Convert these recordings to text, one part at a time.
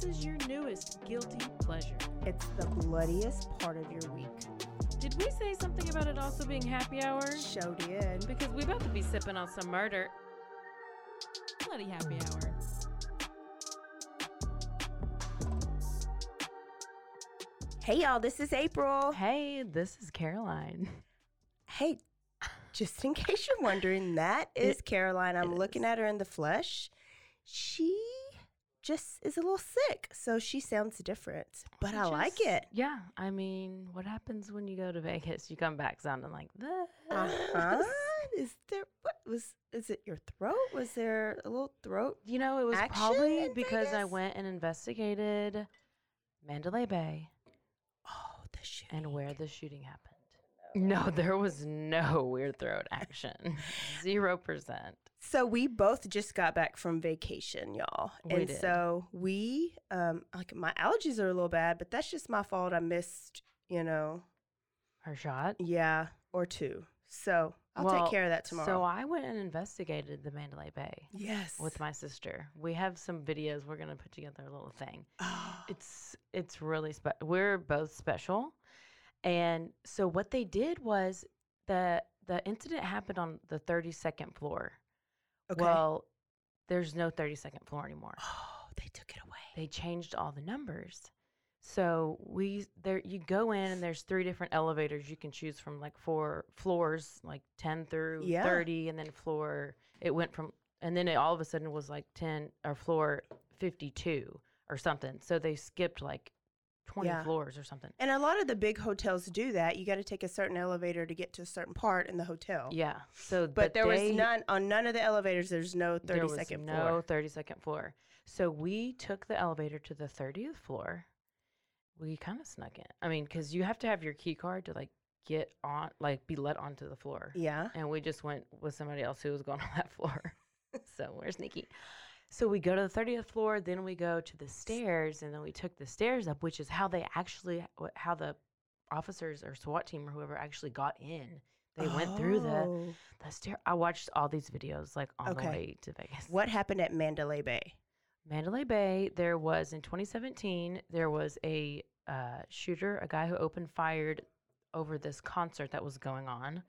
This? Is your newest guilty pleasure. It's the bloodiest part of your week. Did we say something about it also being happy hour? Show did. Because we about to be sipping on some murder. Bloody happy hour. Hey y'all, this is April. Hey, this is Caroline. Hey, just in case you're wondering, that is It- Caroline. I'm looking is. at her in the flesh. She just is a little sick, so she sounds different. But I like Just- it. Yeah, I mean, what happens when you go to Vegas? You come back sounding like this. Uh-huh. Is there what was is it your throat? Was there a little throat? You know, it was probably because I went and investigated Mandalay Bay Oh, the shooting. and where the shooting happened. No, there was no weird throat action. Zero percent. So we both just got back from vacation, y'all. We and did. so we um like my allergies are a little bad, but that's just my fault. I missed, you know, Her shot. yeah, or two. So I'll Well, take care of that tomorrow. So I went and investigated the Mandalay Bay yes. with my sister. We have some videos. We're gonna put together a little thing. oh, It's it's really special. We're both special, and so what they did was the the incident happened on the thirty second floor. Okay. Well, there's no thirty second floor anymore. oh, they took it away. they changed all the numbers. So we there you go in and there's three different elevators you can choose from like four floors like 10 through Yeah. 30 and then floor it went from and then it all of a sudden was like 10 or floor 52 or something. So they skipped like 20 Yeah. floors or something. And a lot of the big hotels do that. You got to take a certain elevator to get to a certain part in the hotel. Yeah. So But, there they- was none on none of the elevators. There's no there thirty second no floor. 30 second floor. So we took the elevator to the 30th floor. We kind of snuck in. I mean, because you have to have your key card to like get on, like be let onto the floor. Yeah. And we just went with somebody else who was going on that floor. so we're sneaky. So we go to the 30th floor, then we go to the stairs, and then we took the stairs up, which is how they actually, how the officers or SWAT team or whoever actually got in. They went through the Oh. the stair. I watched all these videos like on Okay. the way to Vegas. What happened at Mandalay Bay? Mandalay Bay, there was in 2017, there was a uh, shooter, a guy who opened fired over this concert that was going on.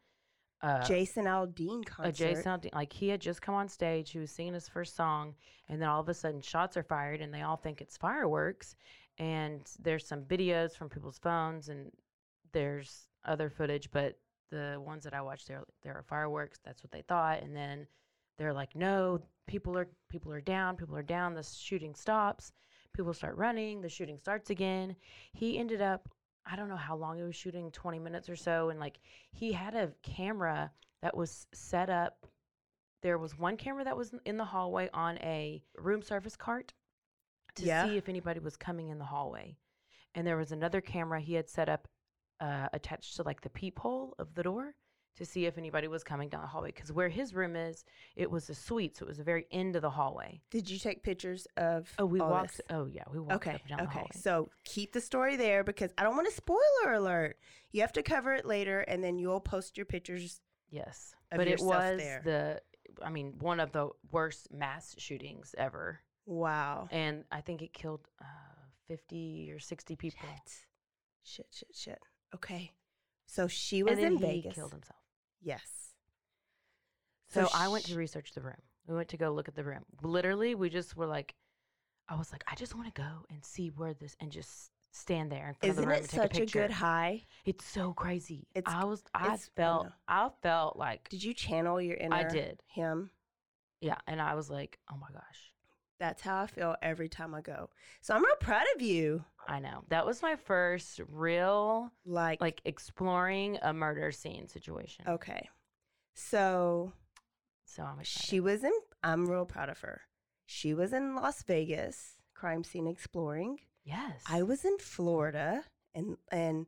Uh, Jason Aldean concert. a Jason Aldean, like he had just come on stage, he was singing his first song, and then all of a sudden shots are fired, and they all think it's fireworks. And there's some videos from people's phones, and there's other footage, but the ones that I watched, there there are fireworks. That's what they thought, and then they're like, no, people are people are down, people are down. The shooting stops, people start running, the shooting starts again. He ended up, I don't know how long he was shooting, 20 minutes or so, and like he had a camera that was set up. There was one camera that was in the hallway on a room service cart to Yeah. see if anybody was coming in the hallway. And there was another camera he had set up uh, attached to like the peephole of the door to see if anybody was coming down the hallway. Because where his room is, it was a suite, so it was the very end of the hallway. Did you take pictures of? Oh, we walked. this? Oh, yeah, we walked Okay. up down the Okay. hallway. So keep the story there because I don't want a spoiler alert. You have to cover it later, and then you'll post your pictures. Yes, but it was there. the. I mean, one of the worst mass shootings ever, Wow. and I think it killed uh, fifty or sixty people. Shit. Shit. Shit. Shit. Okay. So she was in he Vegas. killed himself. Yes. So, I went to research the room. We went to go look at the room. Literally, we just were like, I was like, I just want to go and see where this, and just stand there in front Isn't the room it and take such a a, good high? It's so crazy. It's- I was, I felt. I, felt like, Did you channel your inner? I did. Him. yeah, and I was like, oh my gosh, That's how I feel every time I go. So I'm real proud of you. I know. That was my first real Like, like exploring a murder scene situation. okay. So So I'm excited. she was in, I'm real proud of her. She was in Las Vegas, crime scene exploring. yes. I was in Florida, and and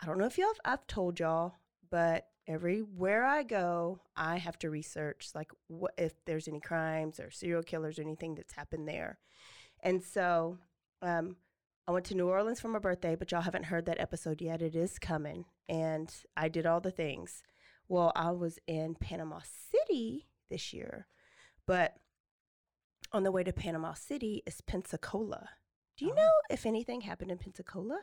I don't know if y'all have, I've told y'all, but everywhere I go, I have to research like what if there's any crimes or serial killers or anything that's happened there. And so, um, I went to New Orleans for my birthday, but y'all haven't heard that episode yet. It is coming, and I did all the things. Well, I was in Panama City this year, but on the way to Panama City is Pensacola. Do you Oh. know if anything happened in Pensacola?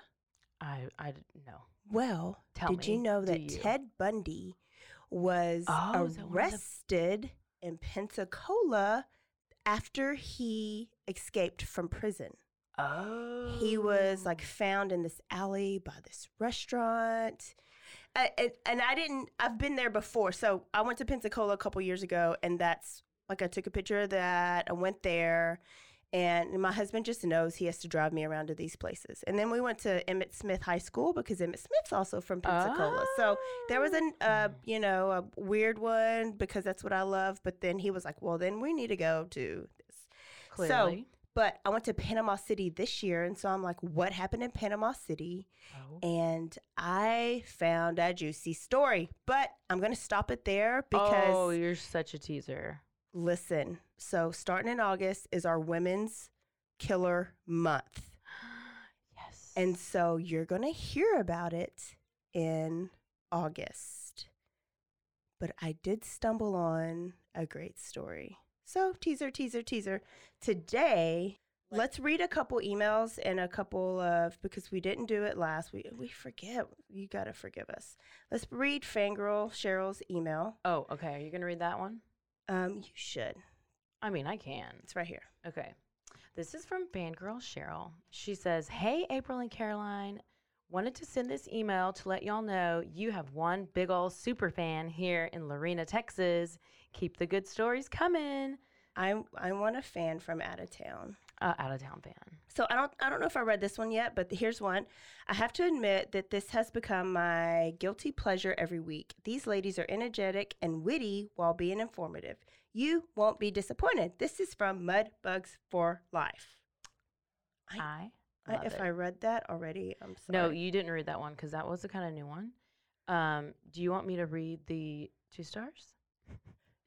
I I no. Well, Tell did you know that you? Ted Bundy was Oh, that the- arrested in Pensacola after he escaped from prison? Oh. He was like found in this alley by this restaurant. Uh, and, and I didn't, I've been there before. So I went to Pensacola a couple years ago, and that's like I took a picture of that. I went there, and my husband just knows he has to drive me around to these places. And then we went to Emmitt Smith High School because Emmitt Smith's also from Pensacola. So there was an, uh, Oh. you know, a weird one because that's what I love. But then he was like, well, then we need to go to this. clearly. But I went to Panama City this year, and so I'm like, what happened in Panama City? oh. And I found a juicy story, but I'm going to stop it there because oh, you're such a teaser. Listen. So starting in August is our Women's Killer Month, yes. and so you're going to hear about it in August. But I did stumble on a great story. So teaser, teaser, teaser. Today, let's read a couple emails and a couple of because we didn't do it last. We we forget. You gotta forgive us. Let's read Fangirl Cheryl's email. oh, okay. Are you gonna read that one? Um, you should. I mean, I can. It's right here. Okay. This is from Fangirl Cheryl. She says, Hey, April and Caroline. Wanted to send this email to let y'all know you have one big ol' super fan here in Lorena, Texas. Keep the good stories coming. I I want a fan from out of town. Uh, out of town fan. So I don't I don't know if I read this one yet, but here's one. I have to admit that this has become my guilty pleasure every week. These ladies are energetic and witty while being informative. You won't be disappointed. This is from Mud Bugs for Life. I- I, I, if it. I read that already, I'm sorry. No, you didn't read that one because that was a kind of new one. Um, do you want me to read the two stars?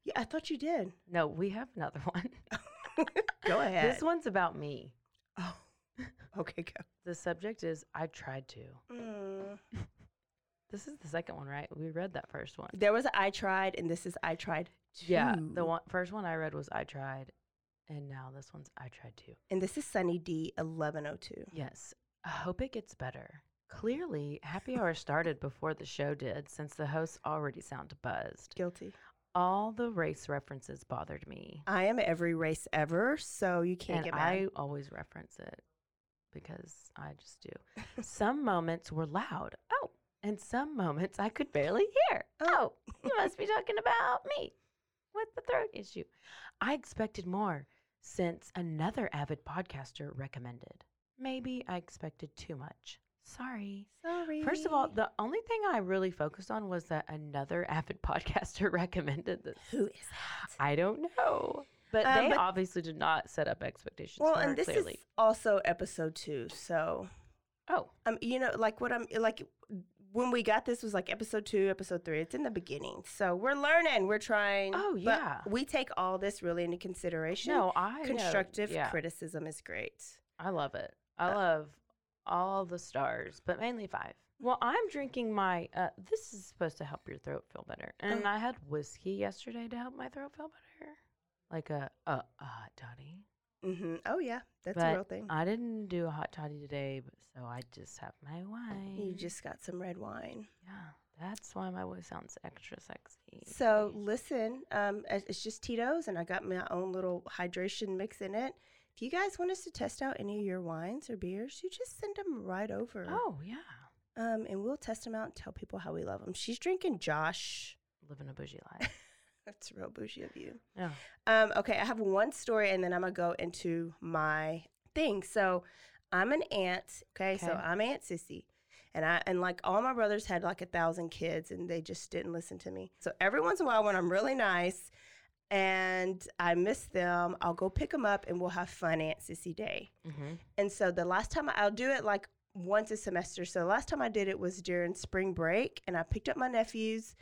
yeah, I thought you did. No, we have another one. Go ahead. This one's about me. Oh, okay, go. The subject is I tried to. Mm. This is the second one, right? We read that first one. There was a I tried, and this is I tried. Yeah, the one first one I read was I tried, and now this one's I tried to. And this is Sunny D, eleven oh two. Yes, I hope it gets better. Clearly, happy hour started before the show did, since the hosts already sound buzzed. Guilty. All the race references bothered me, I am every race ever, so you can't and get mad. I always reference it because I just do. some moments were loud. Oh, and some moments I could barely hear. Oh. oh, you must be talking about me with the throat issue. I expected more since another avid podcaster recommended. Maybe I expected too much. Sorry. Sorry. First of all, the only thing I really focused on was that another avid podcaster recommended this. who is that? I don't know. But Um, they but- obviously did not set up expectations Well, for her, and this clearly. is also episode two, so oh, um, you know, like what I'm like when we got this was like episode two, episode three. It's in the beginning, so we're learning, we're trying. Oh, but yeah. we take all this really into consideration. no, I know. constructive yeah, criticism is great. I love it. I Uh, love all the stars, but mainly five. Well, I'm drinking my. Uh, this is supposed to help your throat feel better, and Oh. I had whiskey yesterday to help my throat feel better, like a a, a hot toddy. Mm-hmm. Oh yeah, that's but a real thing. I didn't do a hot toddy today, but, so I just have my wine. you just got some red wine. yeah, that's why my voice sounds extra sexy. So listen, um, it's just Tito's, and I got my own little hydration mix in it. If you guys want us to test out any of your wines or beers, you just send them right over. oh yeah, Um, and we'll test them out and tell people how we love them. She's drinking Josh. living a bougie life. That's real bougie of you. Yeah. Um, okay, I have one story and then I'm gonna go into my thing. So I'm an aunt. Okay, so I'm Aunt Sissy. And I and like all my brothers had like a thousand kids and they just didn't listen to me. So every once in a while when I'm really nice and I miss them, I'll go pick them up and we'll have fun Aunt Sissy Day. Mm-hmm. And so the last time I, I'll do it like once a semester. So the last time I did it was during spring break, and I picked up my nephews,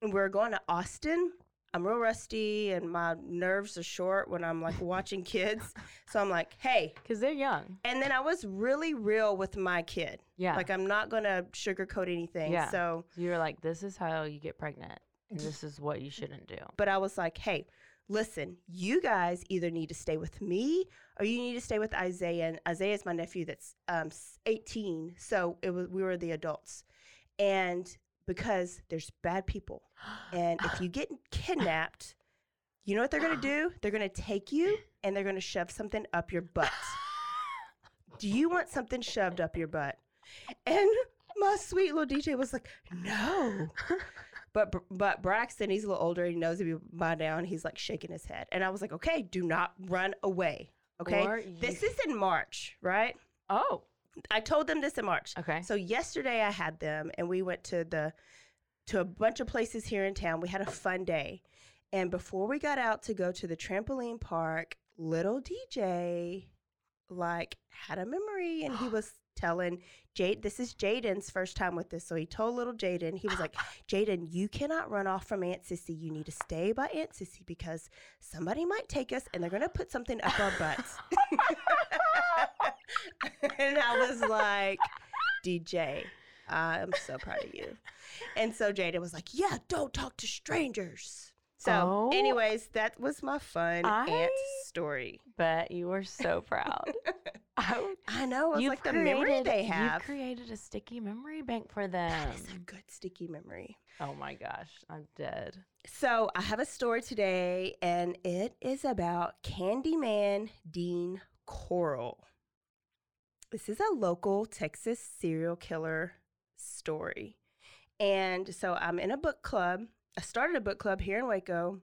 and we are going to Austin. I'm real rusty, and my nerves are short when I'm like watching kids. So I'm like, hey. Because they're young. And then I was really real with my kid. Yeah. Like I'm not gonna sugarcoat anything. Yeah. So, So you're like, this is how you get pregnant, this is what you shouldn't do. but I was like, hey, listen, you guys either need to stay with me or you need to stay with Isaiah. And Isaiah is my nephew that's um, 18. So it was we were the adults. And because there's bad people. And if you get kidnapped, you know what they're going to do? They're going to take you and they're going to shove something up your butt. do you want something shoved up your butt? And my sweet little DJ was like, no. But but Braxton, he's a little older. He knows if you by down, he's like shaking his head. And I was like, okay, do not run away. Okay, Or this you- is in March, right? Oh, I told them this in March. okay. So yesterday I had them, and we went to the to a bunch of places here in town. We had a fun day, and before we got out to go to the trampoline park, little DJ like had a memory, and he was telling Jade, this is Jaden's first time with this. So he told little Jaden, he was like, Jaden, you cannot run off from Aunt Sissy. You need to stay by Aunt Sissy because somebody might take us and they're gonna put something up our butts. and I was like, DJ, I'm so proud of you. And so Jaden was like, Yeah, don't talk to strangers. So, Oh. anyways, that was my fun aunt story. Bet you were so proud. I I know. It's you've like the memory they have. You've created a sticky memory bank for them. That is a good sticky memory. Oh my gosh, I'm dead. So I have a story today, and it is about Candyman Dean Corll. This is a local Texas serial killer story. And so I'm in a book club. I started a book club here in Waco,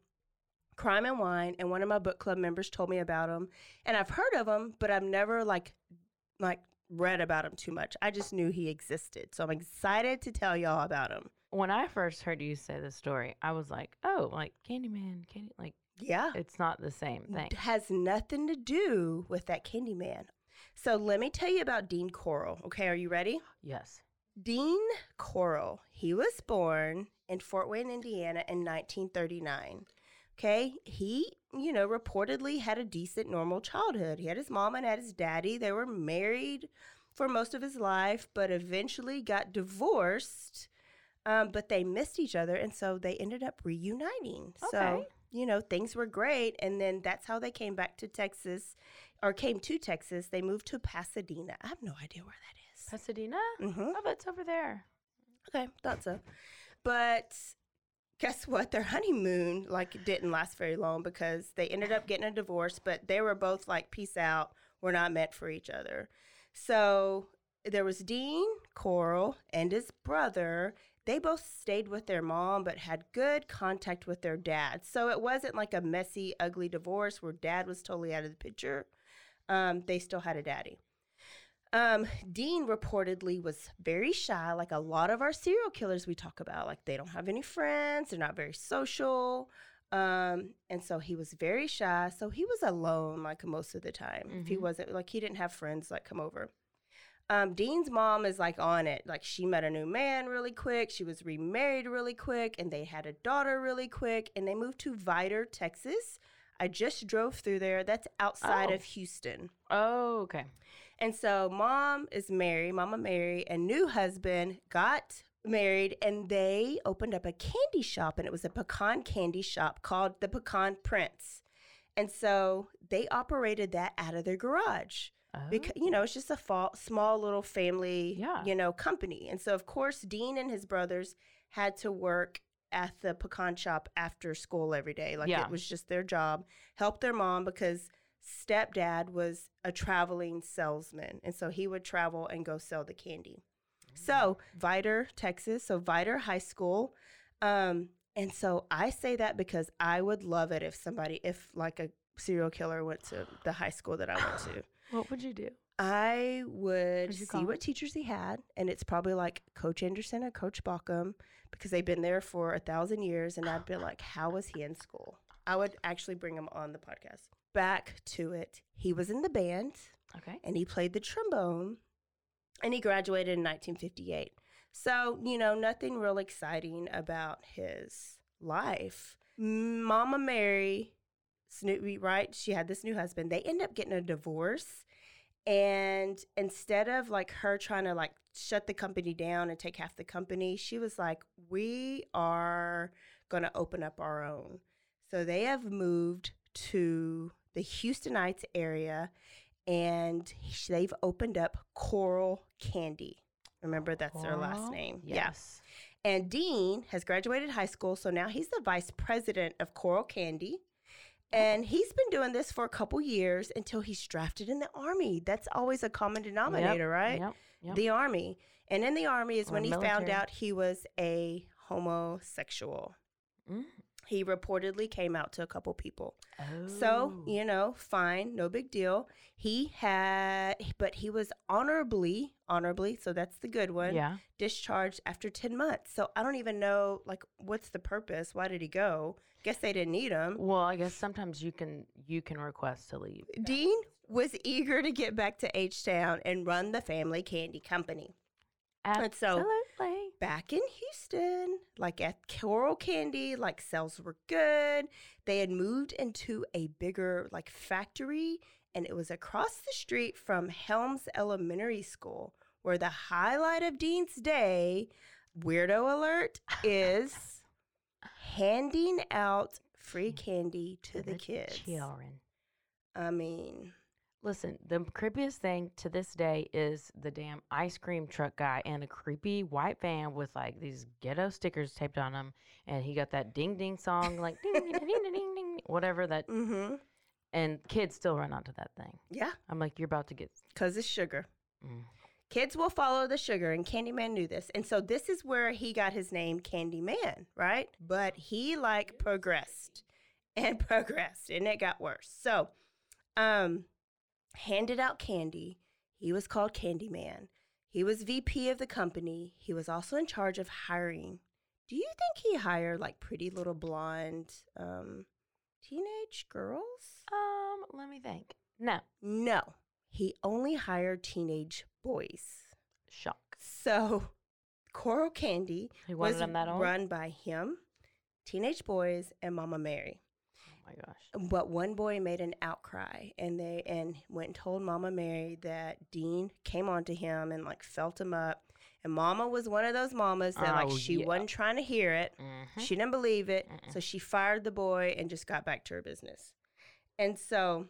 Crime and Wine, and one of my book club members told me about him. And I've heard of him, but I've never like like read about him too much. I just knew he existed. So I'm excited to tell y'all about him. When I first heard you say the story, I was like, oh, like Candyman, Candy, like Yeah. it's not the same thing. It has nothing to do with that Candyman. So let me tell you about Dean Corll. Okay, are you ready? Yes. Dean Corll, he was born in Fort Wayne, Indiana in 1939. Okay, he, you know, reportedly had a decent, normal childhood. He had his mom and had his daddy. They were married for most of his life, but eventually got divorced. Um, but they missed each other, and so they ended up reuniting. So, you know, things were great. And then that's how they came back to Texas or came to Texas. They moved to Pasadena. I have no idea where that is. Pasadena? Mm-hmm. Oh, that's over there. Okay, thought so. But guess what? Their honeymoon like didn't last very long because they ended up getting a divorce, but they were both like, peace out. We're not meant for each other. So there was Dean Corll and his brother. They both stayed with their mom, but had good contact with their dad. So it wasn't like a messy, ugly divorce where dad was totally out of the picture. Um, they still had a daddy. Um, Dean reportedly was very shy, like a lot of our serial killers we talk about. Like they don't have any friends, they're not very social. Um, and so he was very shy. So he was alone like most of the time. If he Mhm. wasn't like he didn't have friends like come over. Um, Dean's mom is like on it. Like she met a new man really quick. She was remarried really quick, and they had a daughter really quick. And they moved to Vidor, Texas. I just drove through there. That's outside Oh. of Houston. Oh, okay. And so mom is married, Mama Mary, and new husband got married, and they opened up a candy shop, and it was a pecan candy shop called the Pecan Prince. And so they operated that out of their garage Oh. because you know it's just a small little family Yeah. you know company and so of course dean and his brothers had to work at the pecan shop after school every day like Yeah. it was just their job help their mom because stepdad was a traveling salesman and so he would travel and go sell the candy so Vidor, Texas, so Vidor High School. Um, And so I say that because I would love it if somebody, if like a serial killer went to the high school that I went to. What would you do? I would see call what teachers he had, and it's probably like Coach Anderson or Coach Bauckham because they've been there for a thousand years, and I'd be like, how was he in school? I would actually bring him on the podcast. Back to it, he was in the band Okay. and he played the trombone, and he graduated in 1958. So you know, nothing real exciting about his life. Mama Mary, Snoopy, right? She had this new husband. They end up getting a divorce. And instead of like her trying to like shut the company down and take half the company, she was like, we are going to open up our own. So they have moved to the Houston Heights area and they've opened up Corll Candy. Remember, that's their last Corll? name. Yeah. Yes. And Dean has graduated high school, so now he's the vice president of Corll Candy. And he's been doing this for a couple years until he's drafted in the army. That's always a common denominator, right? Yep. Yep. The army. And in the army is Or when he found out he was a homosexual. Mm. He reportedly came out to a couple people. Oh. So, you know, fine, no big deal. He had, but he was honorably, honorably, so that's the good one, yeah. discharged after 10 months. So I don't even know, like, what's the purpose? Why did he go? Guess they didn't need him. Well, I guess sometimes you can you can request to leave. Dean was eager to get back to H Town and run the family candy company. And so- Absolutely. Back in Houston, like at Corll Candy, like sales were good. They had moved into a bigger like factory and it was across the street from Helms Elementary School, where the highlight of Dean's day, weirdo alert, is handing out free candy to the kids. children. I mean, Listen, the creepiest thing to this day is the damn ice cream truck guy and a creepy white van with like these ghetto stickers taped on them, and he got that ding ding song like ding ding ding ding ding, ding whatever that, mm-hmm. and kids still run onto that thing. Yeah, I'm like, you're about to get. because it's sugar. Mm. Kids will follow the sugar, and Candyman knew this. And so this is where he got his name, Candyman, right? But he like progressed and progressed, and it got worse. So, um, handed out candy. He was called Candyman. He was VP of the company. He was also in charge of hiring. Do you think he hired like pretty little blonde um, teenage girls? Um, let me think. No, No, he only hired teenage boys. shock. So, Corll Candy was wanted them that old. run by him, teenage boys, and Mama Mary. My gosh. But one boy made an outcry, and they and went and told Mama Mary that Dean came onto him and like felt him up. And Mama was one of those mamas that like Oh, she yeah. wasn't trying to hear it. Mhm. She didn't believe it, Mm-mm. so she fired the boy and just got back to her business. And so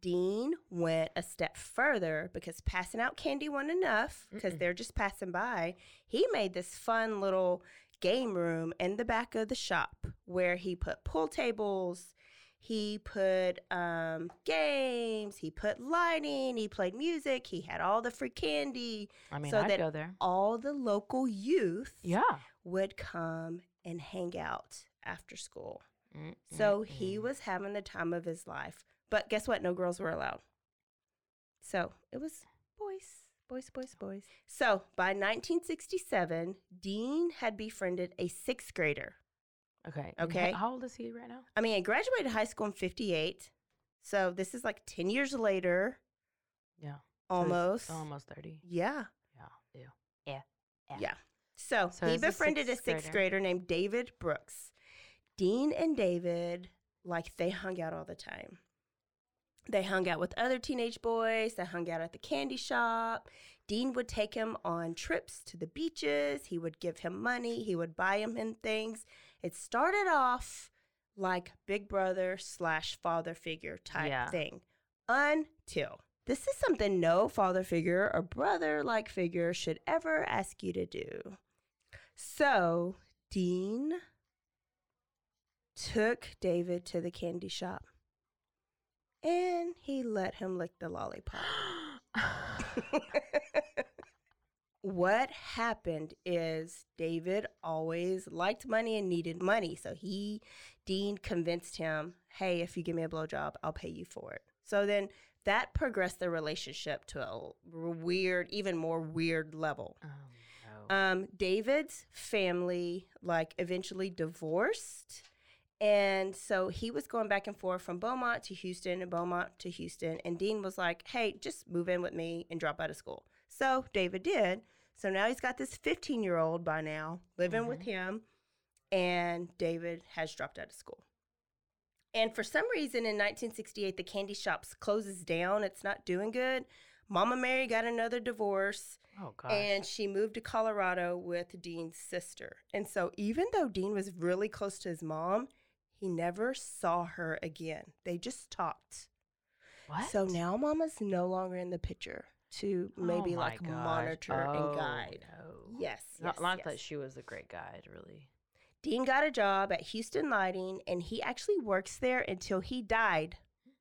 Dean went a step further because passing out candy wasn't enough because they're just passing by. He made this fun little game room in the back of the shop where he put pool tables, he put um, games, he put lighting, he played music, he had all the free candy. I mean, so I'd that go there. All the local youth Yeah. would come and hang out after school. So he was having the time of his life. But guess what? No girls were allowed. So it was boys, boys, boys, boys. So by 1967, Dean had befriended a sixth grader. Okay. Okay. How old is he right now? I mean, I graduated high school in 58. So this is like 10 years later, Yeah. So almost. almost 30. Yeah. Yeah. Ew. Yeah. Yeah. So, So he he's a befriended a sixth sixth grader. grader named David Brooks. Dean and David, like, they hung out all the time. They hung out with other teenage boys. They hung out at the candy shop. Dean would take him on trips to the beaches. He would give him money. He would buy him in things. It started off like big brother slash father figure type Yeah. thing until this is something no father figure or brother like figure should ever ask you to do. So, Dean took David to the candy shop and he let him lick the lollipop. what happened is David always liked money and needed money. So he, Dean convinced him, hey, if you give me a blowjob, I'll pay you for it. So then that progressed the relationship to a weird, even more weird level. Oh, no. Um, David's family, like, eventually divorced. And so he was going back and forth from Beaumont to Houston and Beaumont to Houston. And Dean was like, hey, just move in with me and drop out of school. So David did. So now he's got this 15 year old by now living with mm-hmm. him. And David has dropped out of school. And for some reason in 1968, the candy shops closes down. It's not doing good. Mama Mary got another divorce. oh gosh. And she moved to Colorado with Dean's sister. And so, even though Dean was really close to his mom, he never saw her again. They just talked. what? So now Mama's no longer in the picture to Oh maybe my like gosh. monitor Oh, and guide. No. Yes. Not, yes, not yes. that she was a great guide, really. Dean got a job at Houston Lighting and he actually works there until he died.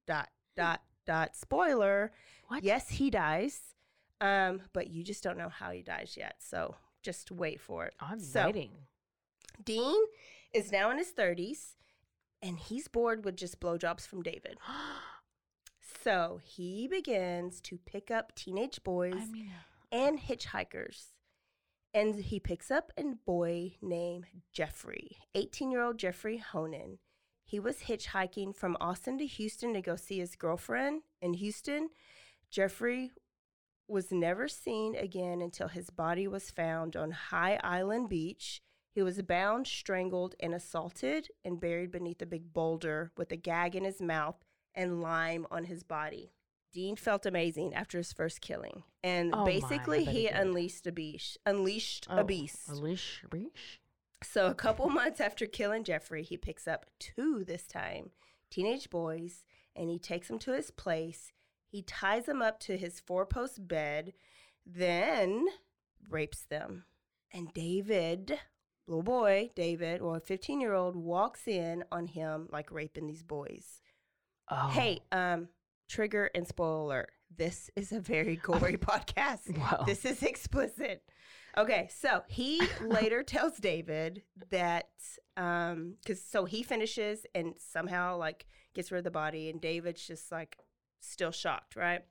Dot, dot, dot. Spoiler. What? Yes, he dies. Um, but you just don't know how he dies yet. So just wait for it. I'm so, waiting. Dean is now in his 30s and he's bored with just blowjobs from David. So he begins to pick up teenage boys I mean, uh, and hitchhikers. And he picks up a boy named Jeffrey, 18 year old Jeffrey Honan. He was hitchhiking from Austin to Houston to go see his girlfriend in Houston. Jeffrey was never seen again until his body was found on High Island Beach. He was bound, strangled, and assaulted and buried beneath a big boulder with a gag in his mouth and lime on his body. Dean felt amazing after his first killing, and Oh basically bet he did. unleashed a beast. Unleashed oh, a beast. A leash, leash? So a couple months after killing Jeffrey, he picks up two this time, teenage boys, and he takes them to his place. He ties them up to his four-post bed, then rapes them. And David, little boy, David, or a 15-year-old, walks in on him like raping these boys. Oh. Hey, um, trigger and spoiler. alert. This is a very gory podcast. Wow. This is explicit. Okay, so he later tells David that um cuz so he finishes and somehow like gets rid of the body and David's just like still shocked, right?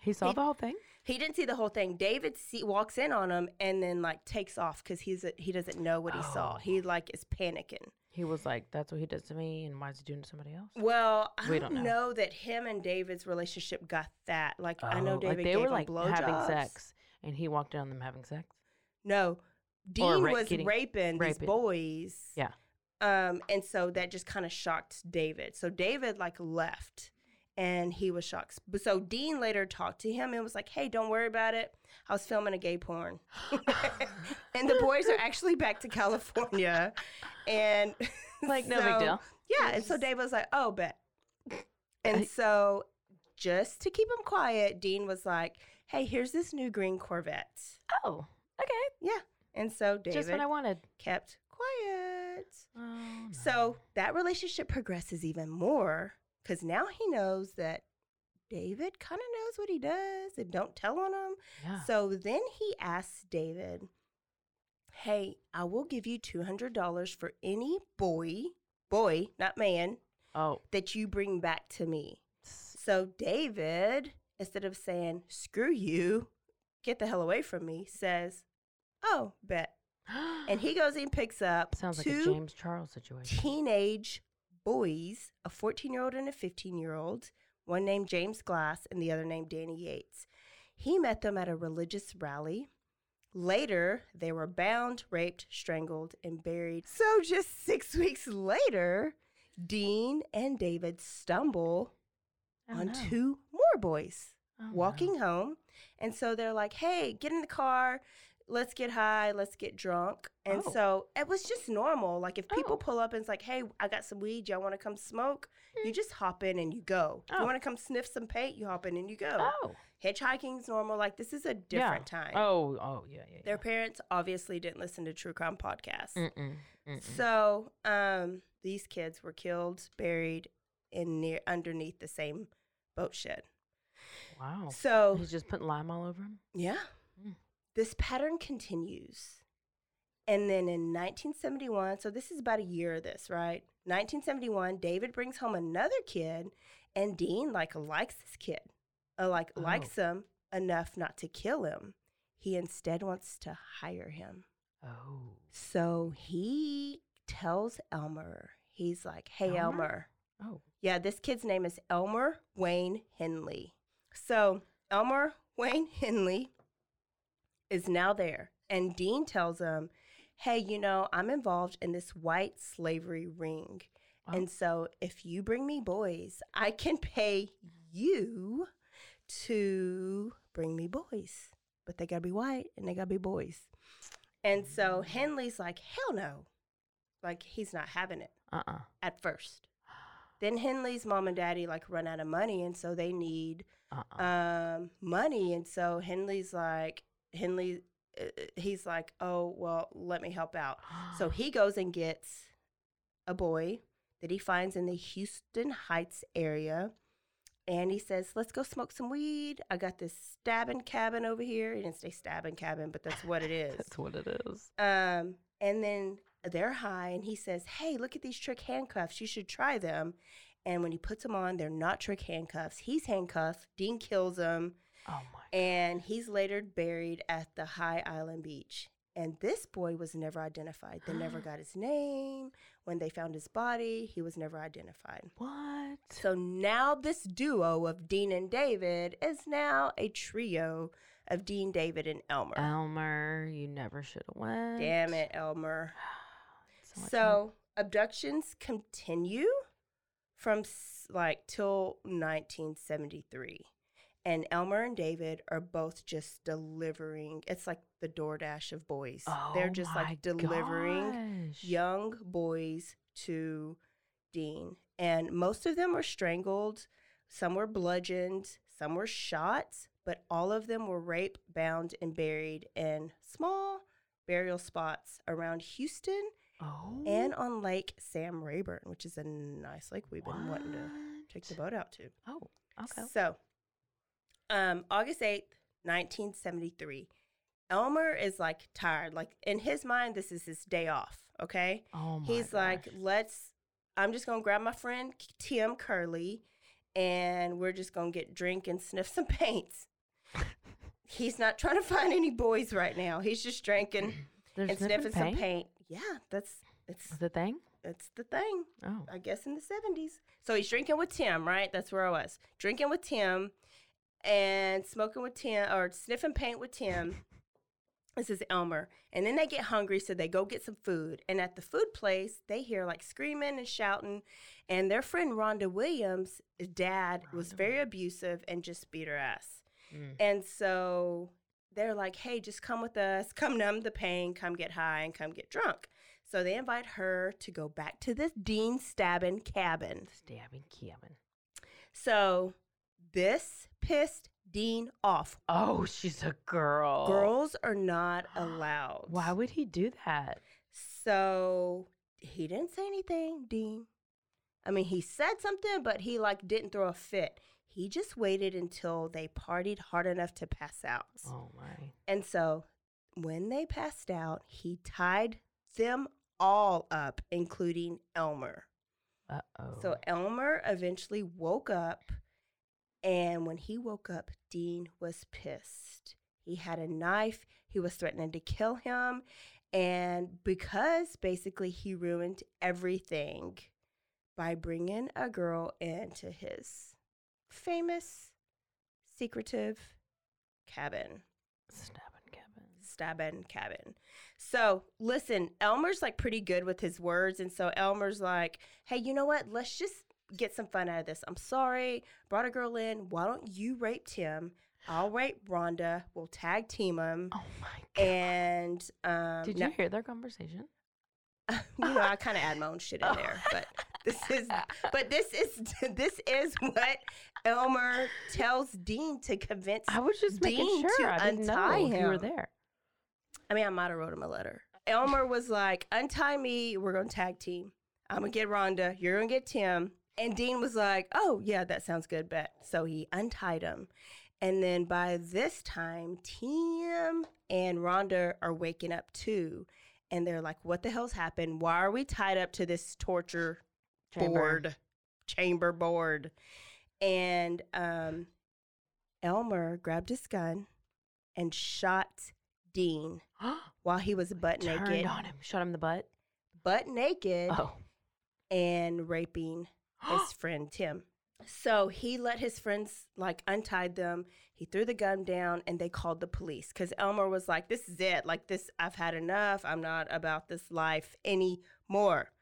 He saw he- the whole thing? He didn't see the whole thing. David see, walks in on him and then like takes off cuz he's a, he doesn't know what he saw. Oh. He like is panicking. He was like, that's what he does to me, and why is he doing to somebody else? Well, I We don't, know. know. that him and David's relationship got that. Like I know Oh, David like they gave were him like having sex, and he walked in on them having sex. No, Dean ra- was getting- raping, these boys. Yeah. Um, and so that just kind of shocked David. So David like left, and he was shocked. But so Dean later talked to him and was like, "Hey, don't worry about it. I was filming a gay porn, and the boys are actually back to California, and Like, no big deal. Yeah, and so David was like, "Oh, bet." And so, just to keep him quiet, Dean was like, "Hey, here's this new green Corvette." Oh, okay. Yeah, and so David Just what I wanted. kept quiet. Oh, So that relationship progresses even more because now he knows that David kind of knows what he does and don't tell on him. yeah. So then he asks David, "Hey, I will give you two hundred dollars for any boy, boy, not man, oh, that you bring back to me." So David, instead of saying "screw you," get the hell away from me, says, "Oh, bet." And he goes and picks up sounds like a James Charles situation. teenage boys, a 14 year old and a 15 year old, one named James Glass and the other named Danny Yates. He met them at a religious rally. Later, they were bound, raped, strangled, and buried. So, just six weeks later, Dean and David stumble Oh, on no. two more boys Oh, no. walking home. And so they're like, hey, get in the car. Let's get high. Let's get drunk. And Oh. so it was just normal. Like if people Oh. pull up and it's like, hey, I got some weed. Y'all want to come smoke? You just hop in and you go. If you Oh. want to come sniff some paint, you hop in and you go. Oh, Hitchhiking's normal. Like this is a different time. Oh, oh, yeah, yeah. Their parents obviously didn't listen to True Crime podcasts. Mm-mm, mm-mm. So um, these kids were killed, buried in near underneath the same boat shed. wow. So He's just putting lime all over him. Yeah. Mm. This pattern continues. And then in 1971, so this is about a year of this, right? 1971, David brings home another kid, and Dean like likes this kid, uh, like Oh. likes him enough not to kill him. He instead wants to hire him. Oh. So he tells Elmer, he's like, "Hey, Elmer? Elmer, Oh. yeah, this kid's name is Elmer Wayne Henley. So Elmer Wayne Henley is now there, and Dean tells him, "Hey, you know, I'm involved in this white slavery ring, and so if you bring me boys, I can pay you to bring me boys, but they gotta be white and they gotta be boys." And so Henley's like, "Hell no!" Like he's not having it Uh uh at first. Then Henley's mom and daddy like run out of money, and so they need Uh uh. um, money. And so Henley's like, Henley, uh, he's like, oh well, let me help out. So he goes and gets a boy that he finds in the Houston Heights area. And he says, let's go smoke some weed. I got this stabbing cabin over here. He didn't say stabbing cabin, but that's what it is. That's what it is. Um, and then they're high, and he says, "Hey, look at these trick handcuffs. You should try them." And when he puts them on, they're not trick handcuffs. He's handcuffed. Dean kills him, Oh my. and he's later buried at the High Island Beach. And this boy was never identified. They never got his name. When they found his body, he was never identified. What? So now this duo of Dean and David is now a trio of Dean, David, and Elmer. Elmer, you never should have went. Damn it, Elmer. So, So abductions continue from like till 1973. And Elmer and David are both just delivering. It's like the DoorDash of boys. Oh They're just like delivering gosh. young boys to Dean. And most of them were strangled, some were bludgeoned, some were shot, but all of them were raped, bound, and buried in small burial spots around Houston Oh. and on Lake Sam Rayburn, which is a nice lake we've been wanting to take the boat out to. Oh, okay. So, um, August 8th, 1973. Elmer is like tired. Like in his mind, this is his day off. Okay. Oh my He's like, let's, I'm just going to grab my friend Tim Kerley and we're just going to get drink and sniff some paints. He's not trying to find any boys right now. He's just drinking and sniffing some paint. Yeah, that's, it's, The thing? it's the thing. Oh. I guess in the 70s. So he's drinking with Tim, right? That's where I was. Drinking with Tim and smoking with Tim or sniffing paint with Tim. This is Elmer. And then they get hungry, so they go get some food. And at the food place, they hear like screaming and shouting. And their friend Rhonda Williams' dad was very abusive and just beat her ass. Mm. And so they're like, hey, just come with us, come numb the pain, come get high, and come get drunk. So they invite her to go back to this Dean Stabbin cabin. Stabbing cabin. So this pissed Dean off. Oh, she's a girl. Girls are not allowed. Why would he do that? So he didn't say anything, Dean. I mean, he said something, but he like didn't throw a fit. He just waited until they partied hard enough to pass out. Oh my. And so when they passed out, he tied them all up, including Elmer. Uh oh. So Elmer eventually woke up, and when he woke up, Dean was pissed. He had a knife, he was threatening to kill him, and because basically he ruined everything by bringing a girl into his famous, secretive cabin stabbing Kevin. stabbing cabin. So listen, Elmer's like pretty good with his words, and so Elmer's like, "Hey, you know what? Let's just get some fun out of this. I'm sorry, brought a girl in. Why don't you rape Tim? I'll rape Rhonda. We'll tag team him." Oh my god. And um, Did you hear their conversation? you know, I kind of add my own shit in Oh. there, but this is, but this is, this is what Elmer tells Dean to convince. I was just making sure. to I didn't know untie if you were there. I mean, I might have wrote him a letter. Elmer was like, "Untie me. We're gonna tag team. I'm gonna get Rhonda. You're gonna get Tim." And Dean was like, "Oh yeah, that sounds good, bet." So he untied him, And then by this time, Tim and Rhonda are waking up too. And they're like, what the hell's happened? Why are we tied up to this torture Chamber. board, chamber board? And um, Elmer grabbed his gun and shot Dean while he was butt naked. Turned on him, shot him in the butt. butt naked, Oh, and raping his friend Tim. So he let his friends like untied them. He threw the gun down and they called the police because Elmer was like, This is it. Like, this, I've had enough. I'm not about this life anymore.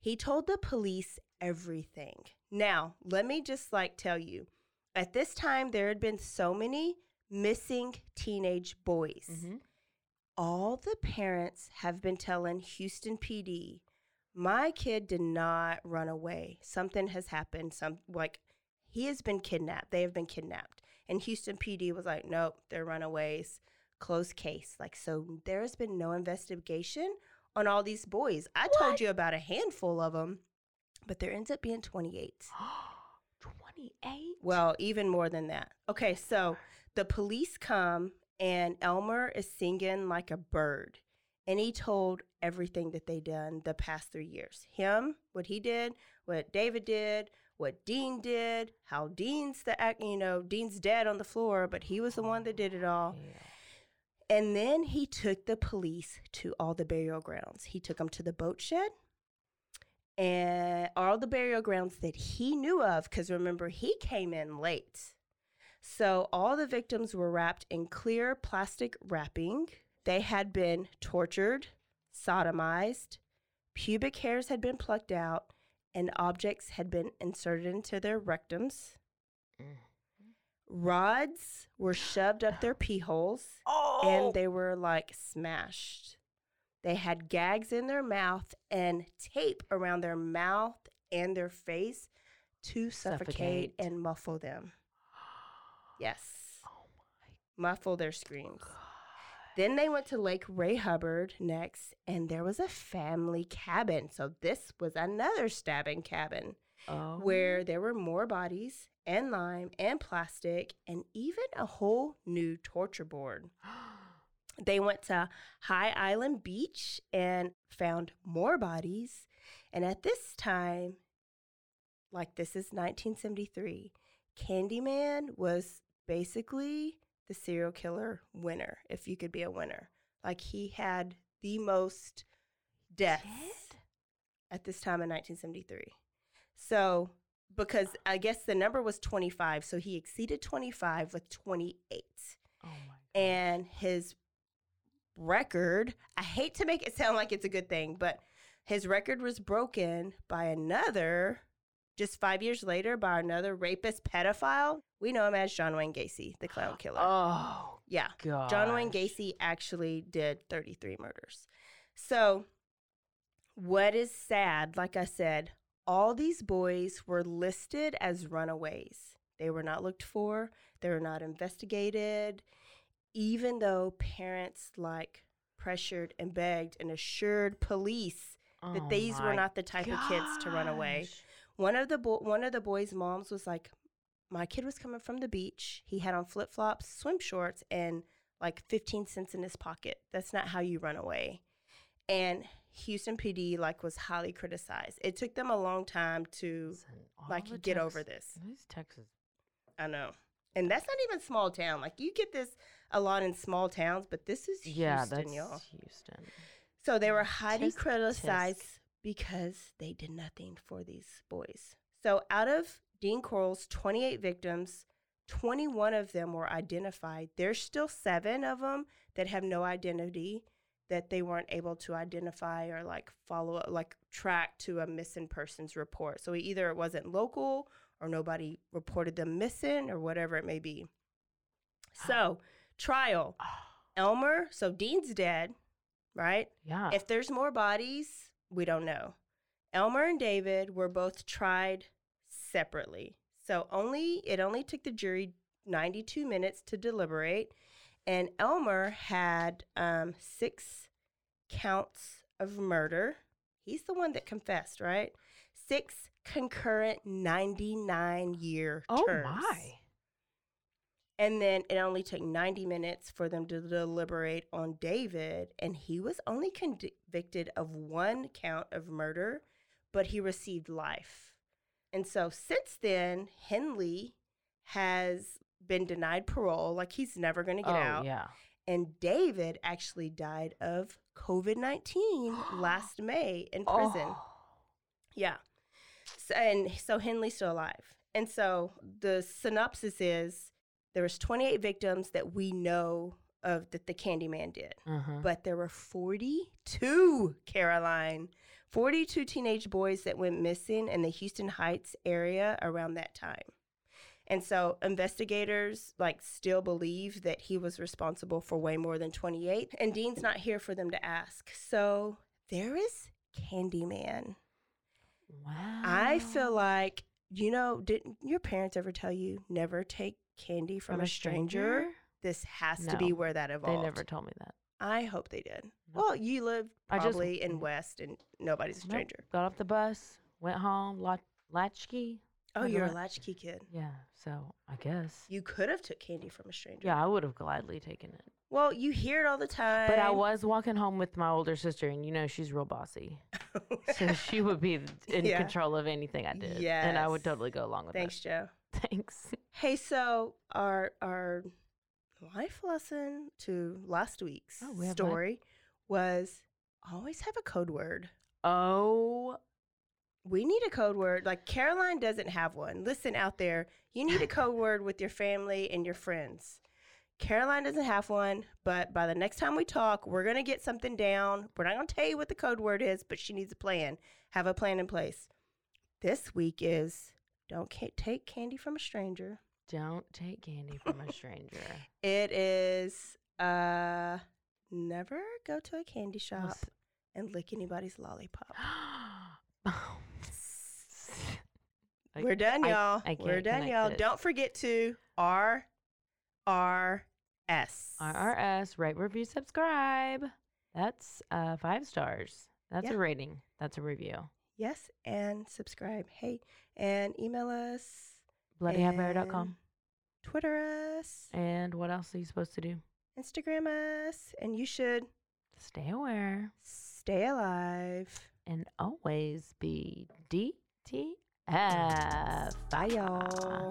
He told the police everything. Now, let me just like tell you at this time, there had been so many missing teenage boys Mhm. all the parents have been telling Houston PD, my kid did not run away. Something has happened. Some like he has been kidnapped. They have been kidnapped. And Houston PD was like, nope, they're runaways. Closed case. Like so, there has been no investigation on all these boys. I told you about a handful of them, but there ends up being twenty eight. 28? Well, even more than that. Okay, so the police come and Elmer is singing like a bird. And he told everything that they done the past three years. Him, what he did, what David did, what Dean did, how Dean's the act you know, Dean's dead on the floor, but he was the one that did it all. Yeah. And then he took the police to all the burial grounds. He took them to the boat shed and all the burial grounds that he knew of, because remember, he came in late. So all the victims were wrapped in clear plastic wrapping. They had been tortured, sodomized, pubic hairs had been plucked out, and objects had been inserted into their rectums. Mm. Rods were shoved up their pee holes Oh, and they were like smashed. They had gags in their mouth and tape around their mouth and their face to suffocate, Suffocate. and muffle them. Yes, oh my muffle their screams. God. Then they went to Lake Ray Hubbard next, and there was a family cabin. So this was another stabbing cabin Oh. where there were more bodies and lime and plastic and even a whole new torture board. They went to High Island Beach and found more bodies. And at this time, like this is 1973, Candyman was basically the serial killer winner, if you could be a winner. Like he had the most deaths at this time in 1973. So, because I guess the number was 25, so he exceeded 25 with 28 Oh my and his record i hate to make it sound like it's a good thing but his record was broken by another just five years later by another rapist pedophile. We know him as john wayne gacy the clown killer. Oh yeah. God. john wayne gacy actually did 33 murders. So what is sad like i said all these boys were listed as runaways. They were not looked for. They were not investigated. Even though parents like pressured and begged and assured police that Oh these were not the type of kids to run away. One of the bo- one of the boys' moms was like, "My kid was coming from the beach. He had on flip flops, swim shorts, and like 15 cents in his pocket. That's not how you run away." And Houston PD like was highly criticized. It took them a long time to like get over this. These Texas. I know. And that's not even small town. Like you get this a lot in small towns, but this is Yeah, Houston, that's y'all. Houston. So they were highly Tisk, criticized tisk. Because they did nothing for these boys. So out of Dean Corll's 28 victims, 21 of them were identified. There's still seven of them that have no identity that they weren't able to identify or like follow up, like track to a missing persons report. So either it wasn't local or nobody reported them missing or whatever it may be. So, trial. Ah. Elmer, so Dean's dead, right? Yeah. If there's more bodies, we don't know. Elmer and David were both tried separately. So only it only took the jury 92 minutes to deliberate and Elmer had um, 6 counts of murder. He's the one that confessed, right? 6 concurrent 99 year oh terms. my. And then it only took 90 minutes for them to deliberate on David, and he was only convicted of one count of murder, but he received life. And so since then, Henley has been denied parole, like he's never going to get oh, out. yeah. And David actually died of COVID 19 last May in prison. Oh. Yeah. So, and so Henley's still alive. And so the synopsis is there was 28 victims that we know of that the Candyman did. Uh-huh. But there were 42, Caroline, 42 teenage boys that went missing in the Houston Heights area around that time. And so investigators like still believe that he was responsible for way more than 28 and Dean's not here for them to ask. So there is Candyman. wow. I feel like you know, didn't your parents ever tell you never take candy from, a stranger? This has to be where that evolved. They never told me that. I hope they did. No. Well, you live I just- probably in West and nobody's a Nope. stranger. Got off the bus, went home, lat- latchkey. Oh, you're a latchkey kid. Yeah, so I guess. You could have took candy from a stranger. Yeah, I would have gladly taken it. Well, you hear it all the time. But I was walking home with my older sister, and you know she's real bossy, so she would be in Yeah. control of anything I did, Yeah, and I would totally go along with that. Thanks, Joe. Thanks. Hey, so our our life lesson to last week's Oh, we story was always have a code word. Oh, We need a code word. Like Caroline doesn't have one. Listen out there, you need a code word with your family and your friends. Caroline doesn't have one, but by the next time we talk, we're going to get something down. We're not going to tell you what the code word is, but she needs a plan. Have a plan in place. This week is don't take candy from a stranger. don't take candy from a stranger. It is uh never go to a candy shop and lick anybody's lollipop. I- We're done, I- y'all. I We're done, y'all. it. Don't forget to R R S. RRS, rate, review, subscribe. That's uh, five stars. That's Yeah. a rating. That's a review. Yes, and subscribe. Hey, and email us. BloodyHotBear.com. and Twitter us. And what else are you supposed to do? Instagram us. And you should Stay aware stay alive. and always be DTF. Bye, y'all.